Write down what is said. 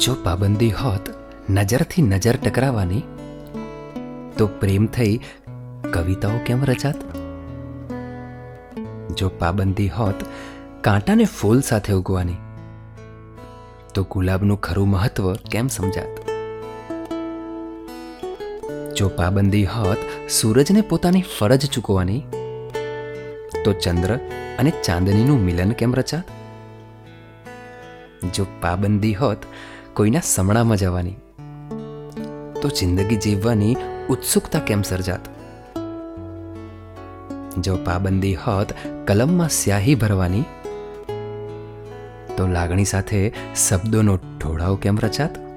જો પાબંદી હોત, નજરથી નજર ટકરાવાની, તો પ્રેમ થઈ કવિતાઓ કેમ રચાત? જો પાબંદી હોત, કાંટાને ફૂલ સાથે ઉગવાની, તો ગુલાબનું ખરું મહત્વ કેમ સમજાત? જો પાબંદી હોત, સૂરજને પોતાની ફરજ ચૂકવાની તો ચંદ્ર અને ચાંદનીનું મિલન કેમ રચાત? જો પાબંદી હોત કોઈના સમણામાં જવાની. તો જિંદગી જીવવાની ઉત્સુકતા કેમ સર્જાત? જો પાબંદી હોત, કલમમાં સ્યાહી ભરવાની, તો લાગણી સાથે શબ્દોનો ઢોળાવ કેમ રચાત?